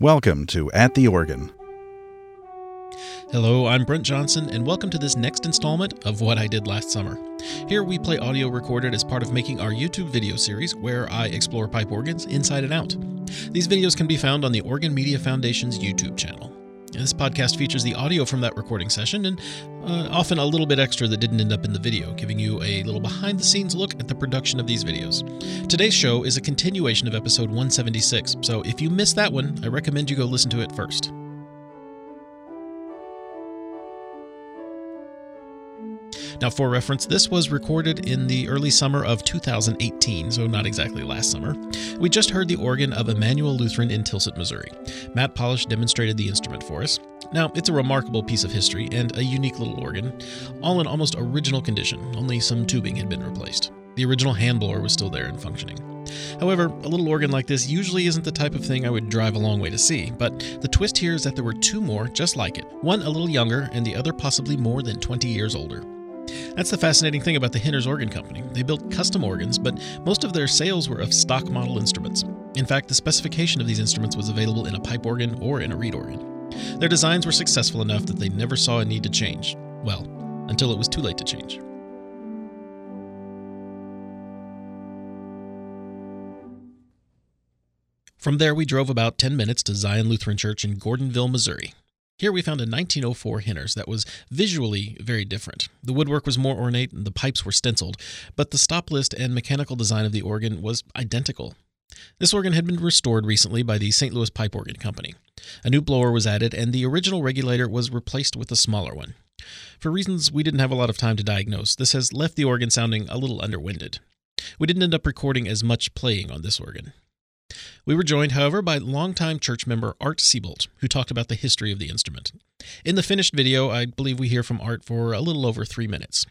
Welcome to At the Organ. Hello, I'm Brent Johnson, and welcome to this next installment of What I Did Last Summer. Here we play audio recorded as part of making our YouTube video series where I explore pipe organs inside and out. These videos can be found on the Organ Media Foundation's YouTube channel. This podcast features the audio from that recording session and uh, often a little bit extra that didn't end up in the video, giving you a little behind the scenes look at the production of these videos. Today's show is a continuation of episode 176, so if you missed that one, I recommend you go listen to it first. Now, for reference, this was recorded in the early summer of 2018, so not exactly last summer. We just heard the organ of Emmanuel Lutheran in Tilsit, Missouri. Matt Palisch demonstrated the instrument for us. Now, it's a remarkable piece of history and a unique little organ, all in almost original condition, only some tubing had been replaced. The original hand blower was still there and functioning. However, a little organ like this usually isn't the type of thing I would drive a long way to see, but the twist here is that there were two more just like it, one a little younger and the other possibly more than 20 years older. That's the fascinating thing about the Hinners Organ Company. They built custom organs, but most of their sales were of stock model instruments. In fact, the specification of these instruments was available in a pipe organ or in a reed organ. Their designs were successful enough that they never saw a need to change. Well, until it was too late to change. From there, we drove about 10 minutes to Zion Lutheran Church in Gordonville, Missouri. Here we found a 1904 Hinners that was visually very different. The woodwork was more ornate and the pipes were stenciled, but the stop list and mechanical design of the organ was identical. This organ had been restored recently by the St. Louis Pipe Organ Company. A new blower was added, and the original regulator was replaced with a smaller one. For reasons we didn't have a lot of time to diagnose, this has left the organ sounding a little underwinded. We didn't end up recording as much playing on this organ. We were joined, however, by longtime church member Art Seboldt, who talked about the history of the instrument. In the finished video, I believe we hear from Art for a little over three minutes.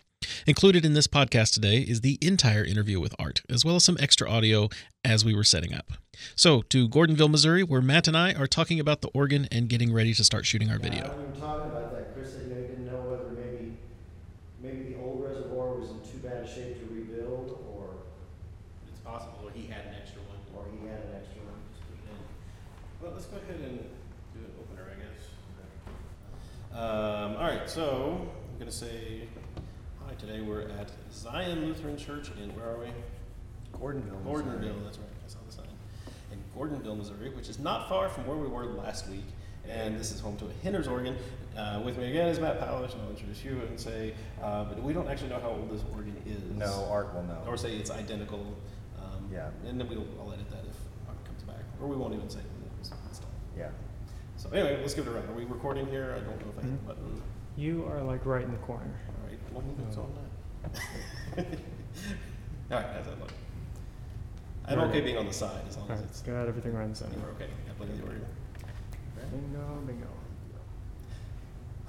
Included in this podcast today is the entire interview with Art, as well as some extra audio as we were setting up. So, to Gordonville, Missouri, where Matt and I are talking about the organ and getting ready to start shooting our video. Yeah, we were talking about that. Chris said, you know, he didn't know whether maybe, maybe the old reservoir was in too bad a shape to rebuild, or, It's possible, or he had an extra one. or he had an extra one. Just put it in. Well, let's go ahead and do an opener, I guess. Um, all right, so I'm gonna say hi. Today we're at Zion Lutheran Church in where are we? Gordonville. Missouri. Gordonville. That's right. I saw the sign. In Gordonville, Missouri, which is not far from where we were last week. And this is home to a Hinners organ. Uh, with me again is Matt Powers, and I'll introduce you and say, uh, but we don't actually know how old this organ is. No, Art will know. Or say it's identical. Um, Yeah. And then we'll I'll edit that if Art comes back, or we won't even say was. Yeah. So anyway, let's give it a run. Are we recording here? I don't know if I hit Mm-hmm. the button. You are like right in the corner. All right. Well, it's all done. all right. as I look? I'm Right. okay being on the side as long as Alright, it's. got everything right in the center. We're okay. Got plenty of order. Bingo, bingo.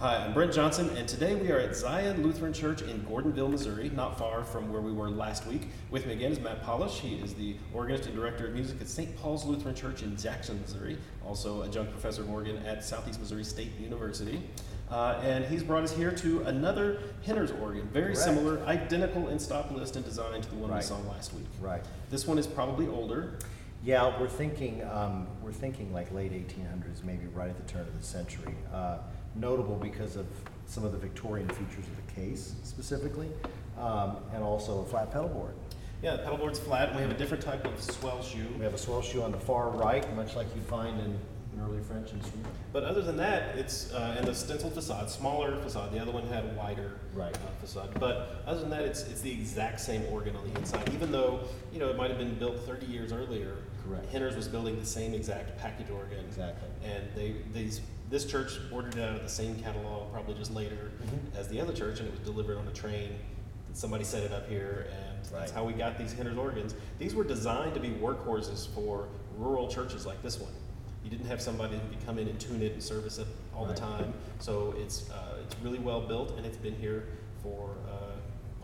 Hi, I'm Brent Johnson, and today we are at Zion Lutheran Church in Gordonville, Missouri, not far from where we were last week. With me again is Matt Palisch. He is the organist and director of music at St. Paul's Lutheran Church in Jackson, Missouri, also adjunct professor of organ at Southeast Missouri State University. Uh, and he's brought us here to another Hinner's organ, very Correct. similar, identical in stop list and design to the one we saw last week. Right. This one is probably older. Yeah, we're thinking, um, we're thinking like late eighteen hundreds, maybe right at the turn of the century. Uh, notable because of some of the Victorian features of the case specifically, um, and also a flat pedal board. Yeah, the pedal board's flat, and we have a different type of swell shoe. We have a swell shoe on the far right, much like you'd find in early French instrument. But other than that, it's uh, and the stenciled facade, smaller facade. The other one had a wider Right. uh, facade. But other than that, it's it's the exact same organ on the inside. Even though you know it might have been built 30 years earlier. Correct. Hinners was building the same exact package organ. Exactly. And they these this church ordered it out of the same catalog, probably just later Mhm. as the other church, and it was delivered on a train. Somebody set it up here, and that's how we got these Hinners organs. These were designed to be workhorses for rural churches like this one. You didn't have somebody who could come in and tune it and service it all Right. the time. So it's uh, it's really well built, and it's been here for uh,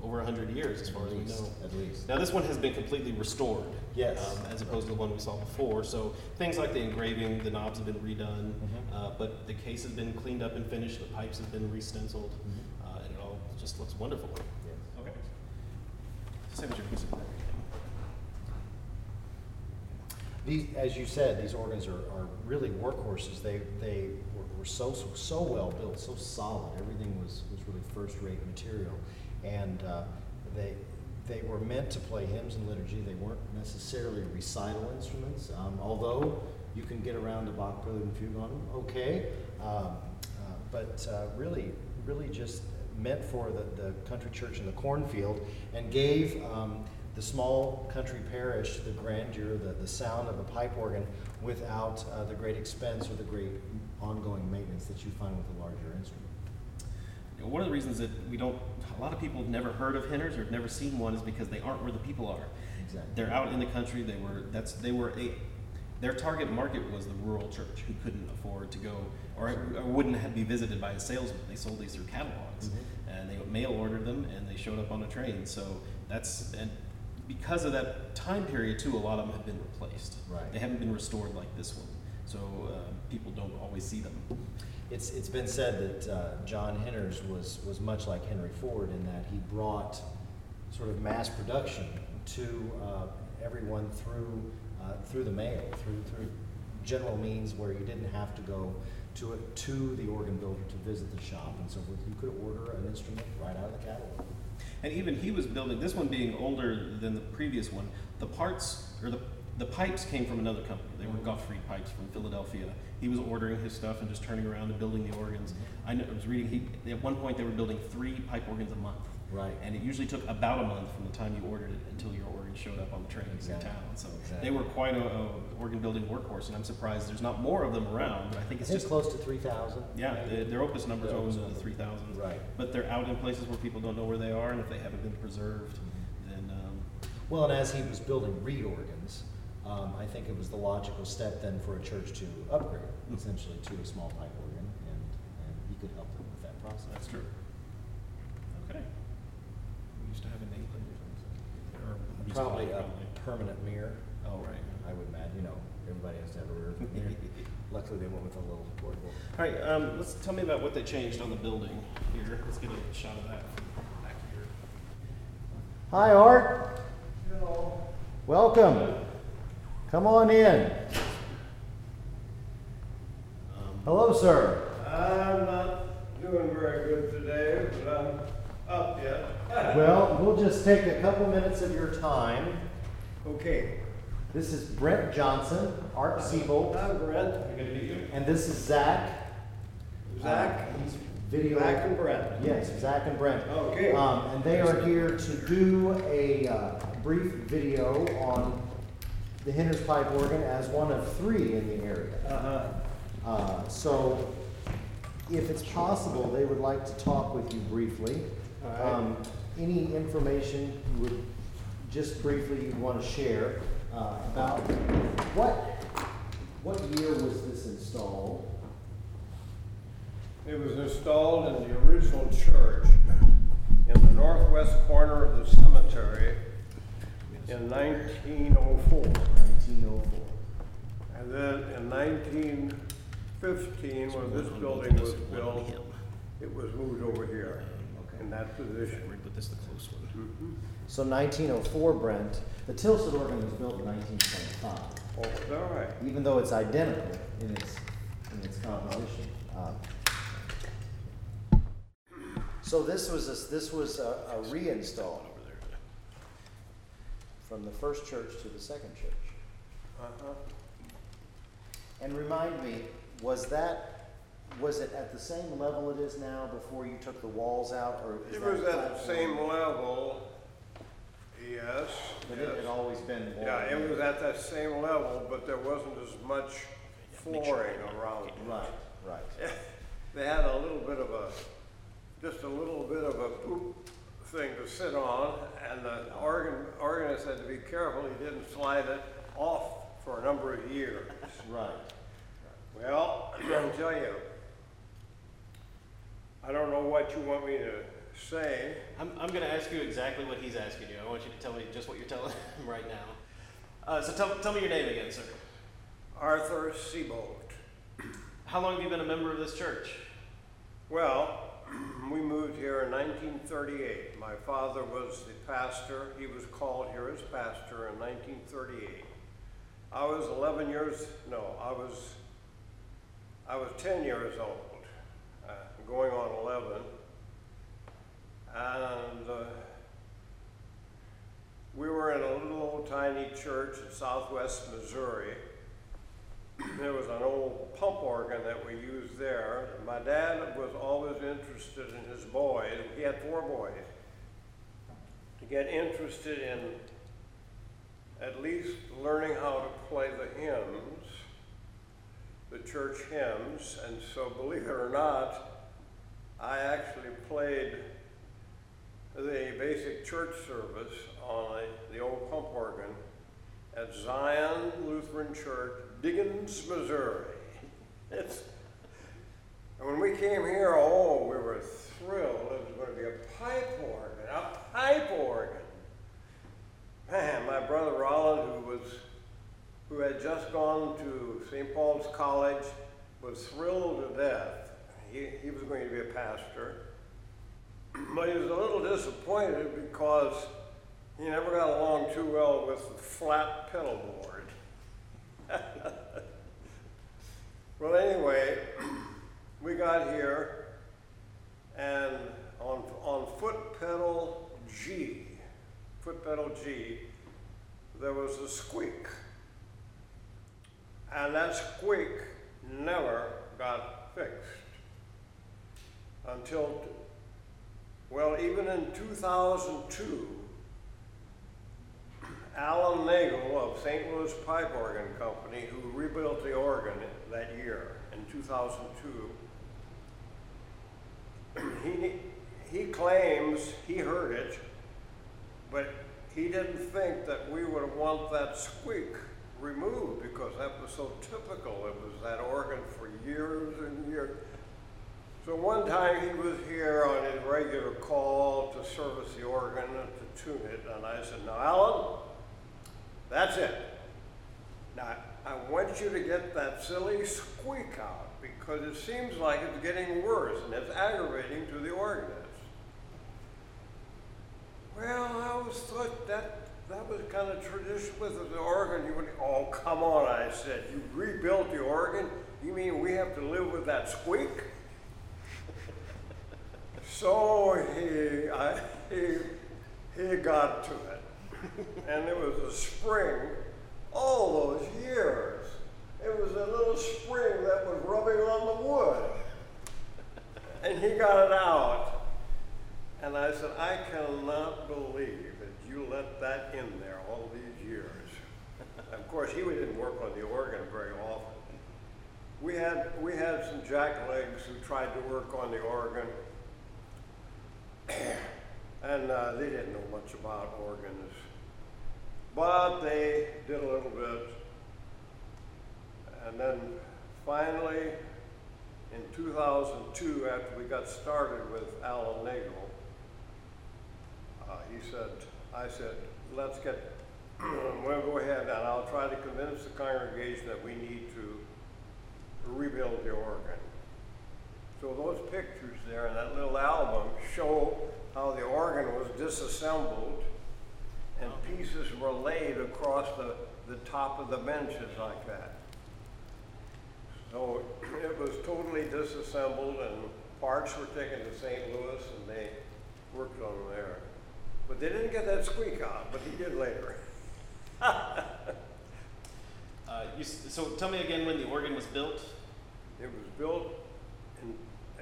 over hundred years, as far At as we know. At least. Now this one has been completely restored. Yes. Um, as opposed to the one we saw before. So things like the engraving, the knobs have been redone, Mhm. uh, but the case has been cleaned up and finished. The pipes have been re-stenciled, Mhm. uh, and it all just looks wonderful. Yes. Okay. Say what your music. these, as you said, these organs are, are really workhorses. They, they were, were so, so, so well built, so solid. Everything was, was really first-rate material. And uh, they, they were meant to play hymns and liturgy. They weren't necessarily recital instruments, um, although you can get around a Bach prelude and fugue on them, okay. Um, uh, but uh, really, really just meant for the, the country church in the cornfield and gave um, the small country parish the grandeur, the, the sound of a pipe organ without uh, the great expense or the great ongoing maintenance that you find with a larger instrument. You know, one of the reasons that we don't, a lot of people have never heard of Hinners or have never seen one is because they aren't where the people are. Exactly. They're out in the country. They were that's they were a their target market was the rural church who couldn't afford to go or, or wouldn't have, be visited by a salesman. They sold these through catalogs, Mhm. and they mail ordered them, and they showed up on a train. So that's and because of that time period too, a lot of them have been replaced. Right. They haven't been restored like this one, so uh, people don't always see them. It's, it's been said that uh, John Hinners was, was much like Henry Ford in that he brought sort of mass production to uh, everyone through, uh, through the mail, through, through general means where you didn't have to go to, a, to the organ builder to visit the shop and so forth. You could order an instrument right out of the catalog. And even he was building this one being older than the previous one. The parts or the the pipes came from another company. They were Gottfried pipes from Philadelphia. He was ordering his stuff and just turning around and building the organs. I, know, I was reading he at one point they were building three pipe organs a month. Right. And it usually took about a month from the time you ordered it until your organ showed up on the trains Exactly. in town. So Exactly. they were quite a, a organ building workhorse, and I'm surprised there's not more of them around. I think it's just close to 3,000. yeah, their, their opus numbers are always in the number. three thousands. Right. But they're out in places where people don't know where they are, and if they haven't been preserved, then um, Well, and as he was building reed organs, um, I think it was the logical step then for a church to upgrade essentially to a small pipe organ, and, and he could help them with that process. that's true. Okay. We used to have a name or something. Probably a permanent mirror, Oh, right. I would imagine, you know, everybody has to have a rear mirror. Luckily, they went with a little portable. All right, um, let's tell me about what they changed on the building here. Let's get a shot of that back here. Hi, Art. Hello. Welcome. Come on in. Um, Hello, sir. I'm not doing very good today, but I'm up yet. Well, we'll just take a couple minutes of your time. Okay. This is Brent Johnson, Art Seboldt, I'm Brent. Good to meet you. and this is Zach. Zach. Uh, he's video. Zach and Brent. Yes, Zach and Brent. Okay. Um, and they are here to do a uh, brief video on the Hender's pipe organ as one of three in the area. Uh-huh. Uh, so, if it's possible, they would like to talk with you briefly. All right. Um, any information you would, just briefly, you'd want to share uh, about what, what year was this installed? It was installed in the original church in the northwest corner of the cemetery in nineteen oh four. Nineteen oh four. And then in nineteen fifteen, when this building was built, it was moved over here in that position. We're gonna the close one. Mhm. So nineteen oh four, Brent, the Tilsit organ was built in nineteen twenty-five, Oh, is that right? even though it's identical in its, in its composition. Um, So this was, a- this was a, a reinstall from the first church to the second church. Uh-huh. And remind me, was that, was it at the same level it is now before you took the walls out, or is It that was at the platform- same level, yes. But it yes. had always been. Yeah, it was at that same level, but there wasn't as much flooring around. it. Right, right. They had a little bit of a, just a little bit of a poop thing to sit on, and the organ, organist had to be careful he didn't slide it off for a number of years. Right. Well, I'll tell you, I don't know what you want me to say. I'm, I'm going to ask you exactly what he's asking you. I want you to tell me just what you're telling him right now. Uh, so tell, tell me your name again, sir. Arthur Seboldt. How long have you been a member of this church? Well, we moved here in 1938. My father was the pastor. He was called here as pastor in 1938. I was 11 years, no, I was, I was 10 years old, uh, going on 11. And uh, we were in a little old tiny church in southwest Missouri. there was an old pump organ that we used there. My dad was always interested in his boys. He had four boys. To get interested in at least learning how to play the hymns, the church hymns, and so believe it or not, I actually played the basic church service on a, the old pump organ at Zion Lutheran Church, Diggins, Missouri. It's, and when we came here, oh, we were thrilled. It was going to be a pipe organ, a pipe organ. Man, my brother Roland, who was, who had just gone to St. Paul's College, was thrilled to death. He, he was going to be a pastor. But he was a little disappointed because he never got along too well with the flat pedal board. well, anyway, we got here, and on, on foot pedal G, foot pedal G, there was a squeak. And that squeak never got fixed until, well, even in 2002, Alan Nagel of St. Louis Pipe Organ Company, who rebuilt the organ that year in 2002, he, he claims he heard it, but he didn't think that we would want that squeak removed because that was so typical. It was that organ for years and years. So one time he was here on his regular call to service the organ and to tune it, and I said, now Alan, that's it. Now, I want you to get that silly squeak out because it seems like it's getting worse and it's aggravating to the organist. Well, I always thought that that was kind of tradition with the organ. You would, oh, come on, I said. You rebuilt the organ? You mean we have to live with that squeak? so he, I, he, he got to it and it was a spring all those years. It was a little spring that was rubbing on the wood. And he got it out. And I said, I cannot believe that you let that in there all these years. of course, he didn't work on the organ very often. We had, we had some jacklegs who tried to work on the organ, and uh, they didn't know much about organs. But they did a little bit. And then finally, in 2002, after we got started with Alan Nagel, uh, he said, I said, let's get, we'll go ahead and I'll try to convince the congregation that we need to rebuild the organ. So those pictures there in that little album show how the organ was disassembled and pieces were laid across the, the top of the benches like that. So it was totally disassembled and parts were taken to St. Louis and they worked on them there. But they didn't get that squeak out, but he did later. uh, you, so tell me again when the organ was built. It was built in,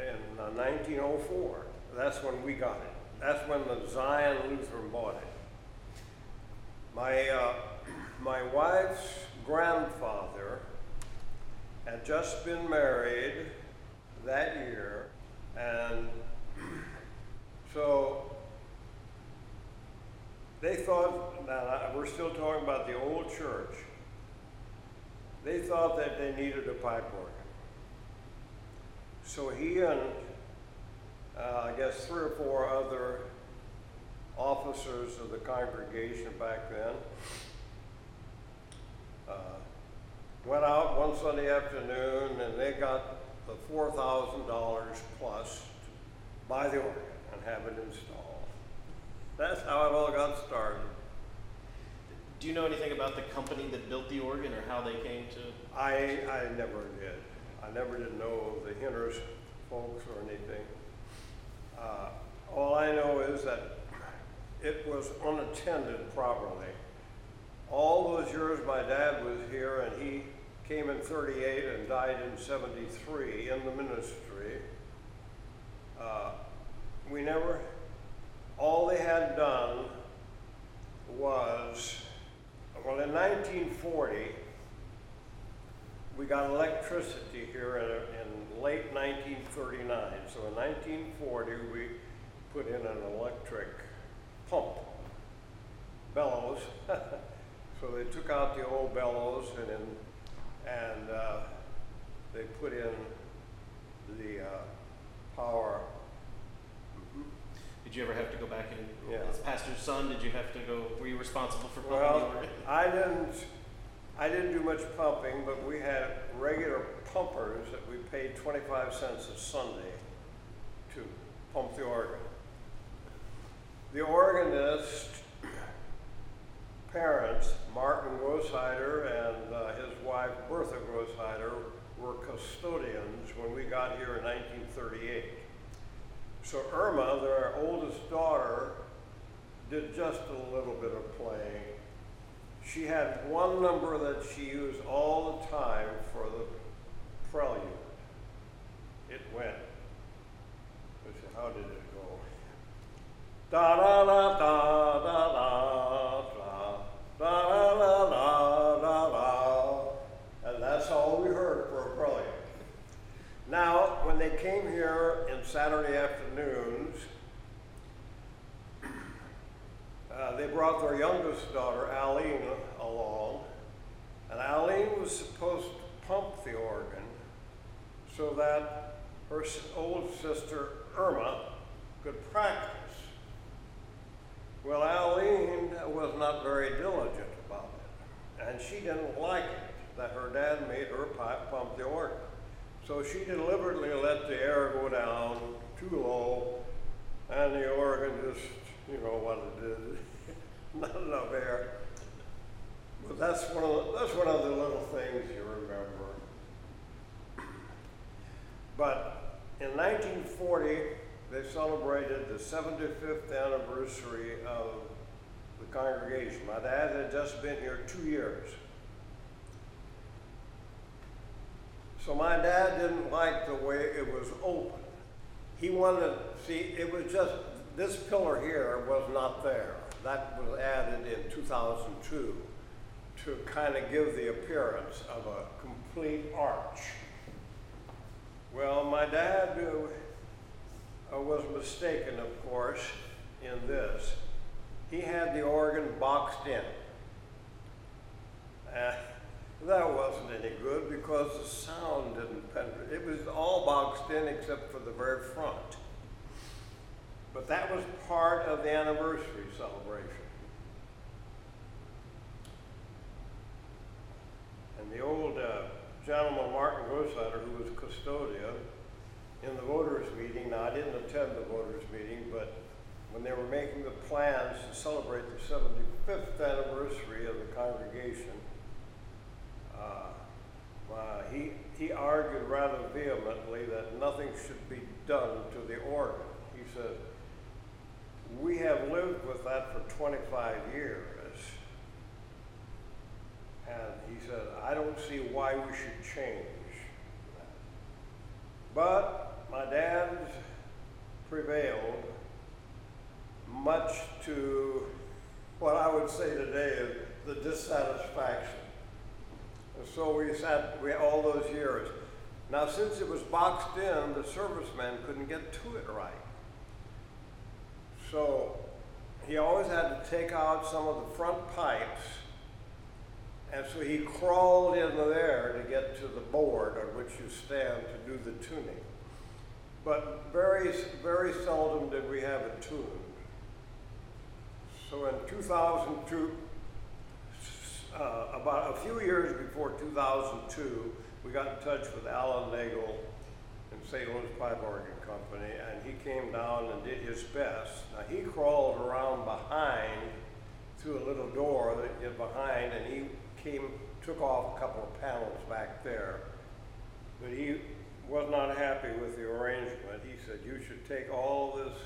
in uh, 1904. That's when we got it. That's when the Zion Lutheran bought it. My, uh, my wife's grandfather had just been married that year, and so they thought, now we're still talking about the old church, they thought that they needed a pipe organ. So he and uh, I guess three or four other officers of the congregation back then. Uh, went out one Sunday afternoon and they got the $4,000 plus to buy the organ and have it installed. That's how it all got started. Do you know anything about the company that built the organ or how they came to? I, I never did. I never did know the Hinners folks or anything. Uh, all I know is that it was unattended properly. All those years my dad was here and he came in 38 and died in 73 in the ministry. Uh, we never, all they had done was, well, in 1940, we got electricity here in, in late 1939. So in 1940, we put in an electric pump, bellows. so they took out the old bellows and in, and uh, they put in the uh, power. Did you ever have to go back and, Yeah. as pastor's son, did you have to go, were you responsible for pumping the Well, organ? I didn't, I didn't do much pumping, but we had regular pumpers that we paid twenty-five cents a Sunday to pump the organ. The organist parents, Martin Grosshider and uh, his wife Bertha Grosshider, were custodians when we got here in nineteen thirty-eight. So Irma, their oldest daughter, did just a little bit of playing. She had one number that she used all the time for the prelude. It went. How did it go? Da da da da da da da da da da da da. And that's all we heard. Now, when they came here in Saturday afternoons, uh, they brought their youngest daughter, Aline, along, and Aline was supposed to pump the organ so that her old sister, Irma, could practice. Well, Aline was not very diligent about it, and she didn't like it that her dad made her pump the organ. So she deliberately let the air go down too low, and the organ just, you know what it did, not enough air. But that's one of the, that's one of the little things you remember. But in 1940, they celebrated the 75th anniversary of the congregation. My dad had just been here two years. So my dad didn't like the way it was open. He wanted, to see, it was just, this pillar here was not there. That was added in 2002 to kind of give the appearance of a complete arch. Well, my dad uh, uh, was mistaken, of course, in this. He had the organ boxed in. Uh, that wasn't any good because the sound didn't penetrate. It was all boxed in except for the very front. But that was part of the anniversary celebration. And the old uh, gentleman, Martin Grossider, who was custodian in the voters' meeting, now I didn't attend the voters' meeting, but when they were making the plans to celebrate the 75th anniversary of the congregation, uh, uh, he, he argued rather vehemently that nothing should be done to the organ. He said, we have lived with that for 25 years. And he said, I don't see why we should change that. But my dad prevailed, much to what I would say today is the dissatisfaction. And so we sat we, all those years. Now, since it was boxed in, the servicemen couldn't get to it right. So he always had to take out some of the front pipes, and so he crawled in there to get to the board on which you stand to do the tuning. But very, very seldom did we have it tuned. So in 2002, uh, about a few years before 2002, we got in touch with Alan Nagel in St. Louis Pipe Organ Company, and he came down and did his best. Now he crawled around behind through a little door that you behind, and he came, took off a couple of panels back there. But he was not happy with the arrangement. He said, you should take all this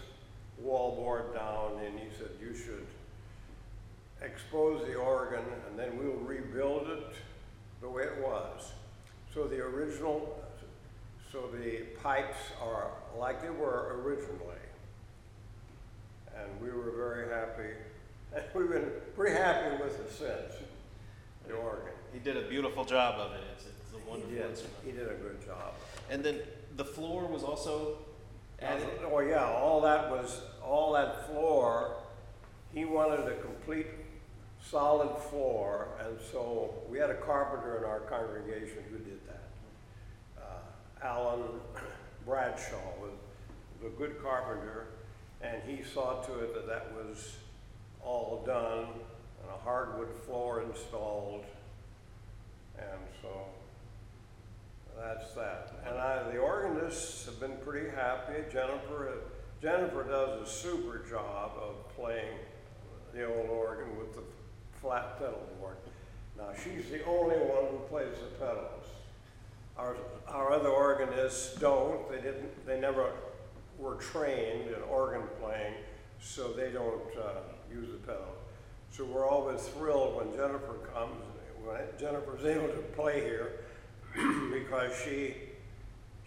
wallboard down, and he said, you should expose the organ, and then we'll rebuild it the way it was. So the original, so the pipes are like they were originally. And we were very happy, and we've been pretty happy with it since, the organ. He did a beautiful job of it. It's, it's a wonderful He did, instrument. he did a good job. And then the floor was also added. Oh, yeah, all that was, all that floor, he wanted a complete solid floor, and so we had a carpenter in our congregation who did that. Uh, Alan Bradshaw was, was a good carpenter, and he saw to it that that was all done, and a hardwood floor installed, and so that's that. And I, the organists have been pretty happy. Jennifer, Jennifer does a super job of playing the old organ with the flat pedal board. Now, she's the only one who plays the pedals. Our, our other organists don't. They didn't, they never were trained in organ playing, so they don't uh, use the pedal. So we're always thrilled when Jennifer comes, when Jennifer's able to play here, because she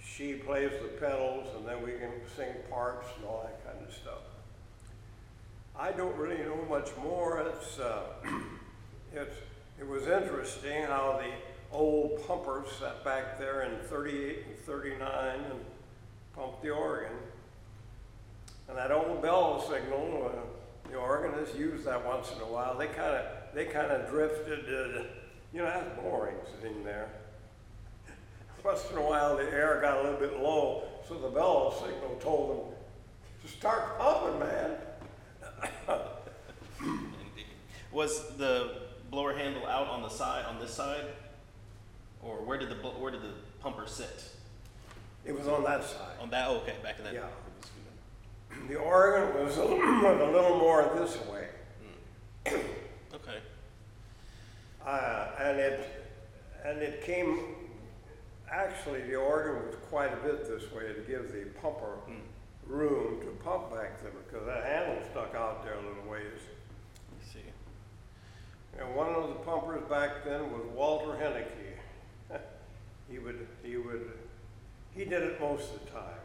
she plays the pedals and then we can sing parts and all that kind of stuff. I don't really know much more. It's uh, it was interesting how the old pumpers sat back there in 38 and 39 and pumped the organ. And that old bell signal, uh, the organists used that once in a while. They kind of they kind of drifted. Uh, you know, that's boring sitting there. Once in a while, the air got a little bit low, so the bell signal told them to start pumping, man. Indeed. Was the blower handle out on the side, on this side, or where did the bl- where did the pumper sit? It was on that side. On that? Okay, back in that. Yeah. The organ was a, was a little more this way. Okay. Uh, and it, and it came, actually, the organ was quite a bit this way to give the pumper room to pump back there because that handle stuck out there a little ways. Let's see. And one of the pumpers back then was Walter Henneke. he would, he would, he did it most of the time.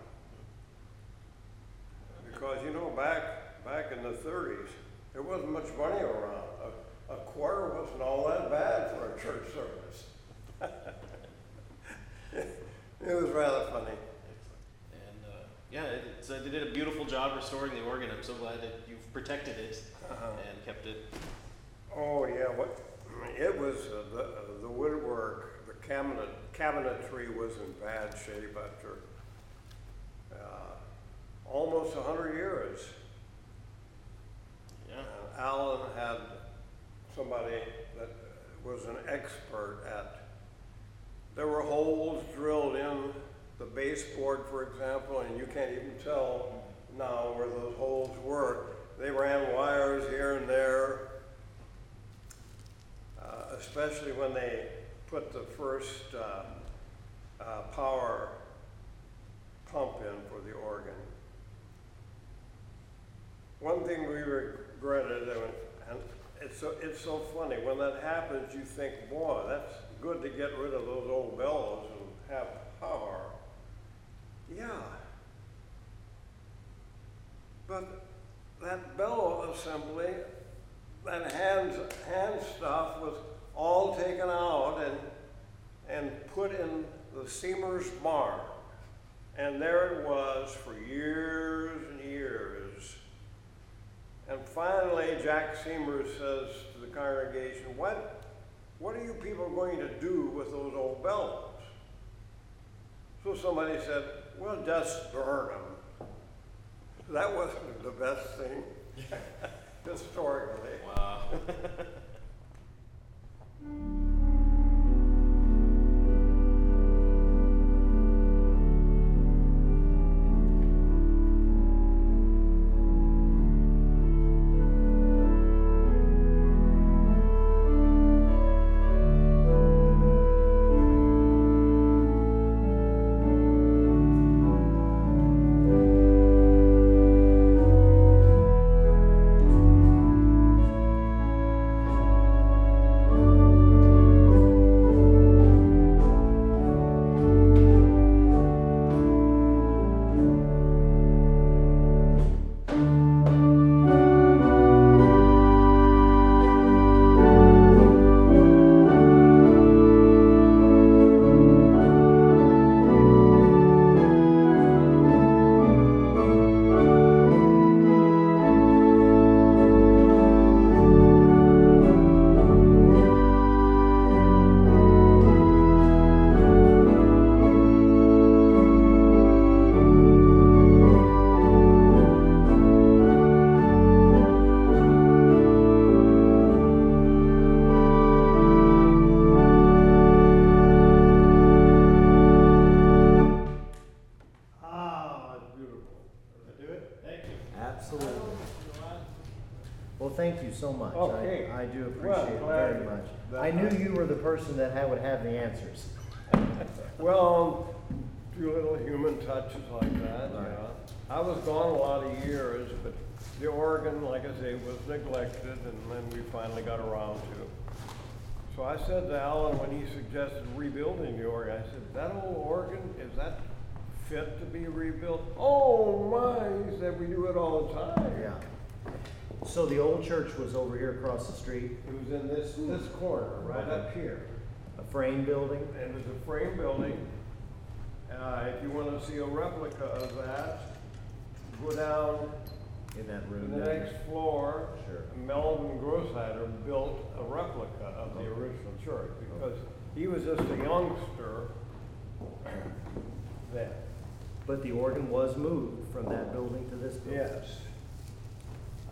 Because, you know, back, back in the thirties, there wasn't much money around. A, a quarter wasn't all that bad for a church service. It was rather funny. And uh, yeah, it, it's, uh, they did a beautiful job restoring the organ. I'm so glad that you've protected it Uh-huh. and kept it. Oh, yeah, what, it was, uh, the, uh, the woodwork, the cabinet, cabinetry was in bad shape after, uh, almost a hundred years. Yeah. Uh, Alan had somebody that was an expert at, there were holes drilled in the baseboard, for example, and you can't even tell now where those holes were. They ran wires here and there, especially when they put the first uh, uh, power pump in for the organ. One thing we regretted, and and it's so, it's so funny, when that happens, you think, boy, that's good to get rid of those old bellows and have power. Yeah. But that bellow assembly, that hand, hand stuff was all taken out and, and put in the Seamer's barn. And there it was for years and years. And finally, Jack Seymour says to the congregation, what, what are you people going to do with those old bellows? So somebody said, well, just burn them. That wasn't the best thing historically. Wow. were the person that had- would have the answers. Well, a few little human touches like that, yeah. I was gone a lot of years, but the organ, like I say, was neglected, and then we finally got around to it. So I said to Alan, when he suggested rebuilding the organ, I said, that old organ, is that fit to be rebuilt? Oh, my, he said, we do it all the time. Yeah. So the old church was over here across the street, It was in this, this corner, right up here. a frame building? And it's a frame building. Uh, if you wanna see a replica of that, go down In that to room. the there. next floor. Sure. Melvin Grossheider built a replica of the original church because he was just a youngster then. But the organ was moved from that building to this building? Yes.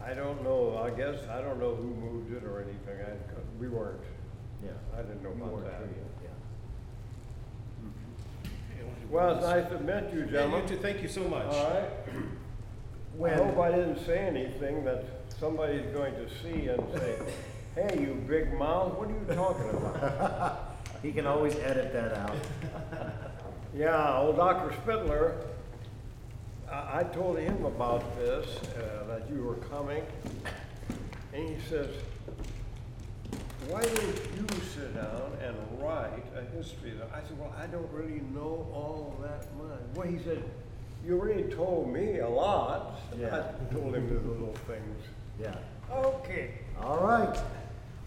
I don't know, I guess, I don't know who moved it or anything, I, we weren't, Yeah. I didn't know You about weren't that. here yet, Well, it's nice to meet you, And gentlemen. you too, thank you so much. All right. yeah. I hope I didn't say anything that somebody's going to see and say, hey, you big mouth, what are you talking about? he can always edit that out. Yeah, old Dr. Spitler, I, I told him about this, uh, that you were coming, and he says, why don't you sit down and write a history? of? I said, well, I don't really know all that much. Well, he said, you already told me a lot. Yeah. I told him the little things. Yeah. Okay. All right.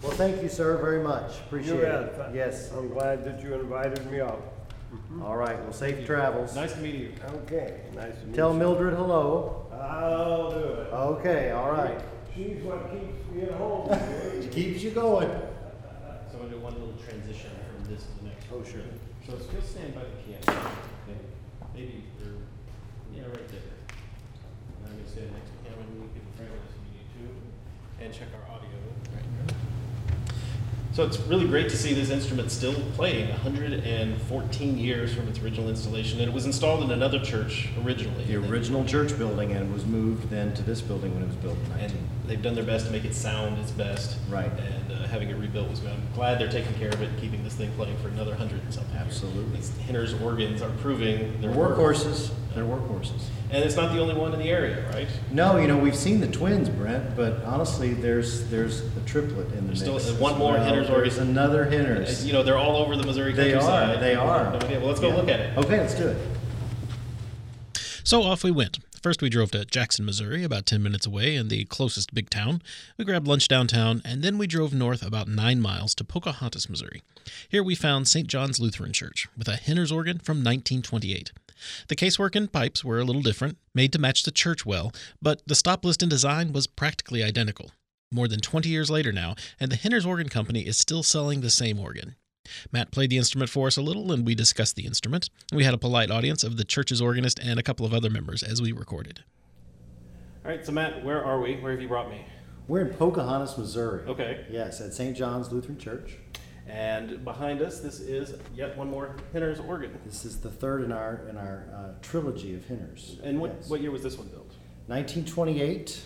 Well, thank you, sir, very much. Appreciate it. Yes. I'm glad that you invited me up. Mm-hmm. All right. Well, safe travels. Nice to meet you. Okay, nice to meet you. Tell Mildred hello. I'll do it. Okay, all right. She's what keeps me at home. today. Keeps you going. So I'm gonna do one little transition from this to the next. Oh, sure. So still stand by the piano. Okay. Maybe, or, yeah, right there. And I'm gonna stand next to him and you can frame this if you need to, and check our audio. So it's really great to see this instrument still playing 114 years from its original installation, and it was installed in another church originally. The original church building and was moved then to this building when it was built in And they've done their best to make it sound its best. Right. And uh, having it rebuilt was good. I'm glad they're taking care of it and keeping this thing playing for another hundred and something years. Absolutely. These Hinner's organs are proving They're their workhorses. They're workhorses. And it's not the only one in the area, right? No, you know, we've seen the twins, Brent, but honestly, there's, there's a triplet in the There's mix. still one more well. Hinner's There's organ. another Hinner's. You know, they're all over the Missouri They countryside. are, they are. No idea. Well, let's go Yeah. look at it. Okay, let's do it. So off we went. First, we drove to Jackson, Missouri, about 10 minutes away in the closest big town. We grabbed lunch downtown, and then we drove north about nine miles to Pocahontas, Missouri. Here we found St. John's Lutheran Church with a Hinner's organ from 1928. The casework and pipes were a little different, made to match the church well, but the stop list and design was practically identical. More than 20 years later now, and the Hinner's Organ Company is still selling the same organ. Matt played the instrument for us a little, and we discussed the instrument. We had a polite audience of the church's organist and a couple of other members as we recorded. All right, so Matt, where are we? Where have you brought me? We're in Pocahontas, Missouri. Okay. Yes, at St. John's Lutheran Church. And behind us, this is yet one more Hinner's organ. This is the third in our in our uh, trilogy of Hinners. And what, Yes. what year was this one built? 1928.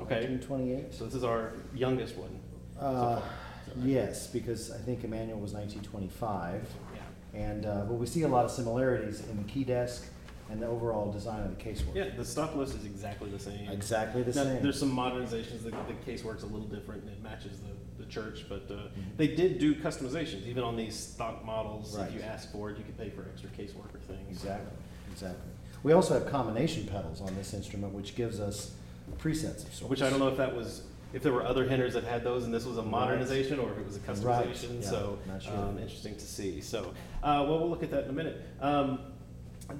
Okay. 1928. So this is our youngest one. so Uh, far. Right? yes, because I think Emmanuel was 1925. Yeah. And uh, but we see a lot of similarities in the key desk and the overall design of the casework. Yeah, the stock list is exactly the same. Exactly the Now, same. There's some modernizations. The, the casework's a little different. and It matches the, the church, but uh, Mm-hmm. they did do customizations. Even on these stock models, Right. if you ask for it, you can pay for extra casework or things. Exactly, exactly. We also have combination pedals on this instrument, which gives us presets of sorts. Which I don't know if that was, if there were other Hinners that had those and this was a modernization or if it was a Right, customization. yeah, So, sure. um, interesting to see. So, uh, well, we'll look at that in a minute. Um,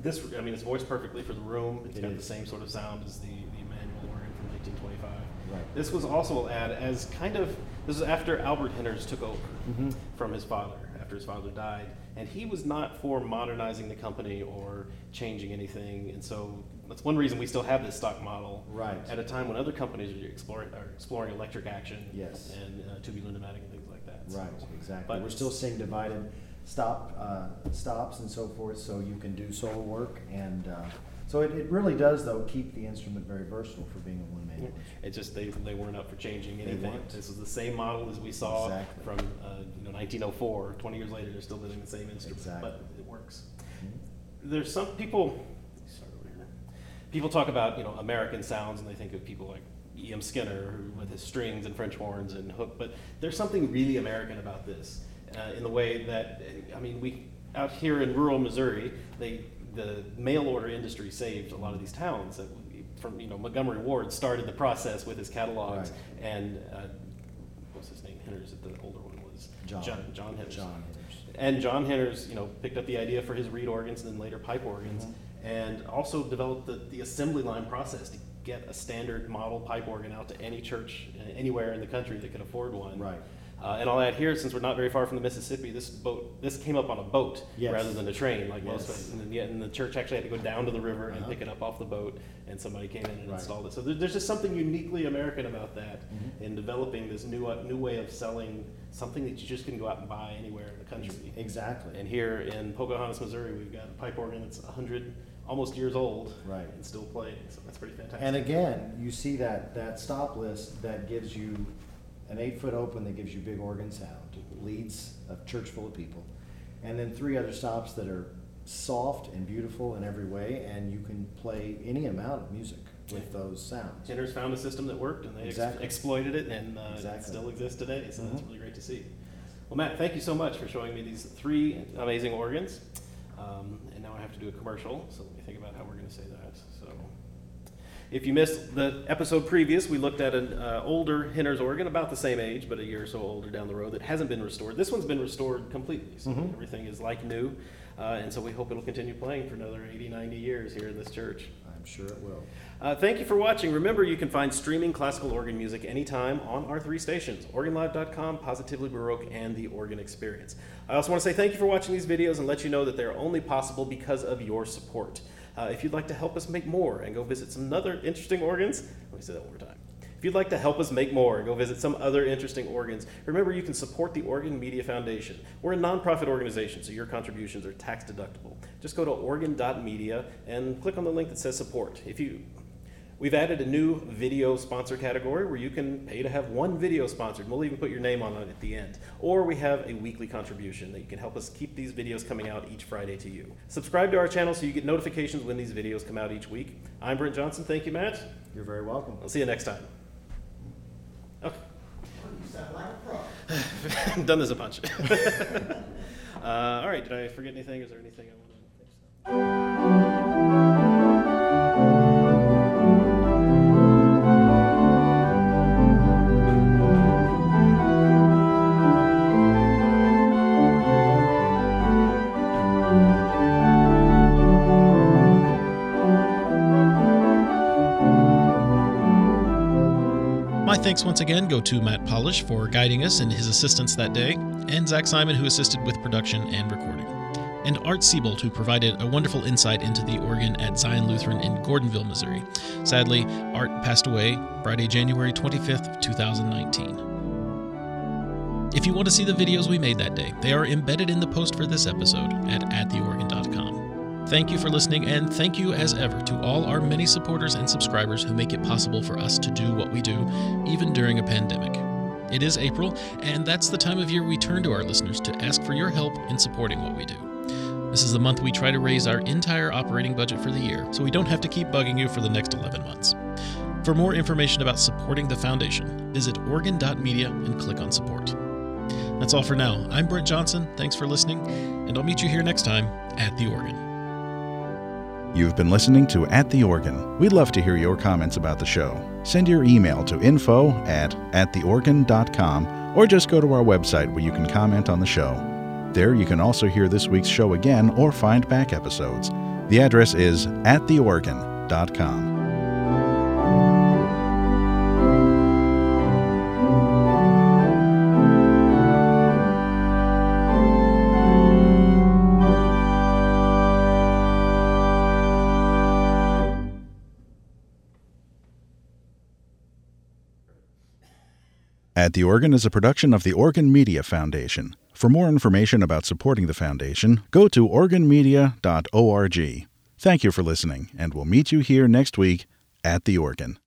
this, I mean, it's voiced perfectly for the room. It's It got the is. same sort of sound as the, the Emmanuel organ from 1925. Right. This was also add as kind of, this is after Albert Hinners took over Mhm. from his father, after his father died. And he was not for modernizing the company or changing anything. And so that's one reason we still have this stock model. Right. At a time when other companies are exploring, are exploring electric action. Yes. And uh, tubular pneumatic and things like that. So- Right, exactly. But We're still seeing divided stop, uh, stops and so forth, so you can do solo work and, uh, So it, it really does, though, keep the instrument very versatile for being a one-man orchestra. It just they, they weren't up for changing anything. weren't. This is the same model as we saw Exactly. from uh, you know 1904. 20 years later, they're still doing the same instrument, Exactly. but it works. There's some people. Start over here. People talk about you know American sounds, and they think of people like E.M. Skinner who- with his strings and French horns and hook. But there's something really American about this, uh, in the way that I mean we out here in rural Missouri, they the mail order industry saved a lot of these towns. That from you know Montgomery Ward started the process with his catalogs, Right. and uh, what's his name? Hinners, the older one was John. John, John Hinners. John Hinners. And John Hinners, you know, picked up the idea for his reed organs and then later pipe organs, Mm-hmm. and also developed the, the assembly line process to get a standard model pipe organ out to any church uh, anywhere in the country that could afford one. Right. Uh, and I'll add here, since we're not very far from the Mississippi, this boat, this came up on a boat Yes. rather than a train, like most Yes. places. And, then, yeah, and the church actually had to go down to the river and Uh-huh. pick it up off the boat, and somebody came in and Right. installed it. So there, there's just something uniquely American about that Mhm. in developing this new uh, new way of selling something that you just can go out and buy anywhere in the country. Exactly. And here in Pocahontas, Missouri, we've got a pipe organ that's 100 almost years old Right. and still playing. So that's pretty fantastic. And again, you see that, that stop list that gives you an eight-foot open that gives you big organ sound, leads a church full of people, and then three other stops that are soft and beautiful in every way, and you can play any amount of music with those sounds. Hinners found a system that worked and they ex- exploited it and uh, it still exists today. So that's Mhm. really great to see. Well, Matt, thank you so much for showing me these three amazing organs. Um, and now I have to do a commercial, so let me think about how we're going to say that. So, if you missed the episode previous, we looked at an uh, older Hinner's organ, about the same age, but a year or so older down the road, that hasn't been restored. This one's been restored completely, so Mhm. everything is like new. Uh, and so we hope it'll continue playing for another 80, 90 years here in this church. I'm sure it will. Uh, thank you for watching. Remember, you can find streaming classical organ music anytime on our three stations organlive.com, Positively Baroque, and The Organ Experience. I also want to say thank you for watching these videos and let you know that they're only possible because of your support. Uh, if you'd like to help us make more and go visit some other interesting organs, let me say that one more time. If you'd like to help us make more and go visit some other interesting organs, remember you can support the Organ Media Foundation. We're a nonprofit organization, so your contributions are tax deductible. Just go to organ.media and click on the link that says support. If you We've added a new video sponsor category where you can pay to have one video sponsored. We'll even put your name on it at the end. Or we have a weekly contribution that you can help us keep these videos coming out each Friday to you. Subscribe to our channel so you get notifications when these videos come out each week. I'm Brent Johnson. Thank you, Matt. You're very welcome. I'll see you next time. Okay. Done this a bunch. uh, all right. Did I forget anything? Is there anything I want to? Thanks once again go to Matt Palisch for guiding us and his assistance that day, and Zach Simon, who assisted with production and recording, and Art Seboldt, who provided a wonderful insight into the organ at Zion Lutheran in Gordonville, Missouri. Sadly, Art passed away Friday, January 25th, 2019. If you want to see the videos we made that day, they are embedded in the post for this episode at attheorgan.com. Thank you for listening, and thank you as ever to all our many supporters and subscribers who make it possible for us to do what we do, even during a pandemic. It is April, and that's the time of year we turn to our listeners to ask for your help in supporting what we do. This is the month we try to raise our entire operating budget for the year, so we don't have to keep bugging you for the next 11 months. For more information about supporting the foundation, visit organ.media and click on support. That's all for now. I'm Brent Johnson. Thanks for listening, and I'll meet you here next time at the organ. You've been listening to At the Organ. We'd love to hear your comments about the show. Send your email to info at attheorgan.com or just go to our website where you can comment on the show. There you can also hear this week's show again or find back episodes. The address is attheorgan.com. At the Organ is a production of the Organ Media Foundation. For more information about supporting the foundation, go to organmedia.org. Thank you for listening, and we'll meet you here next week at the organ.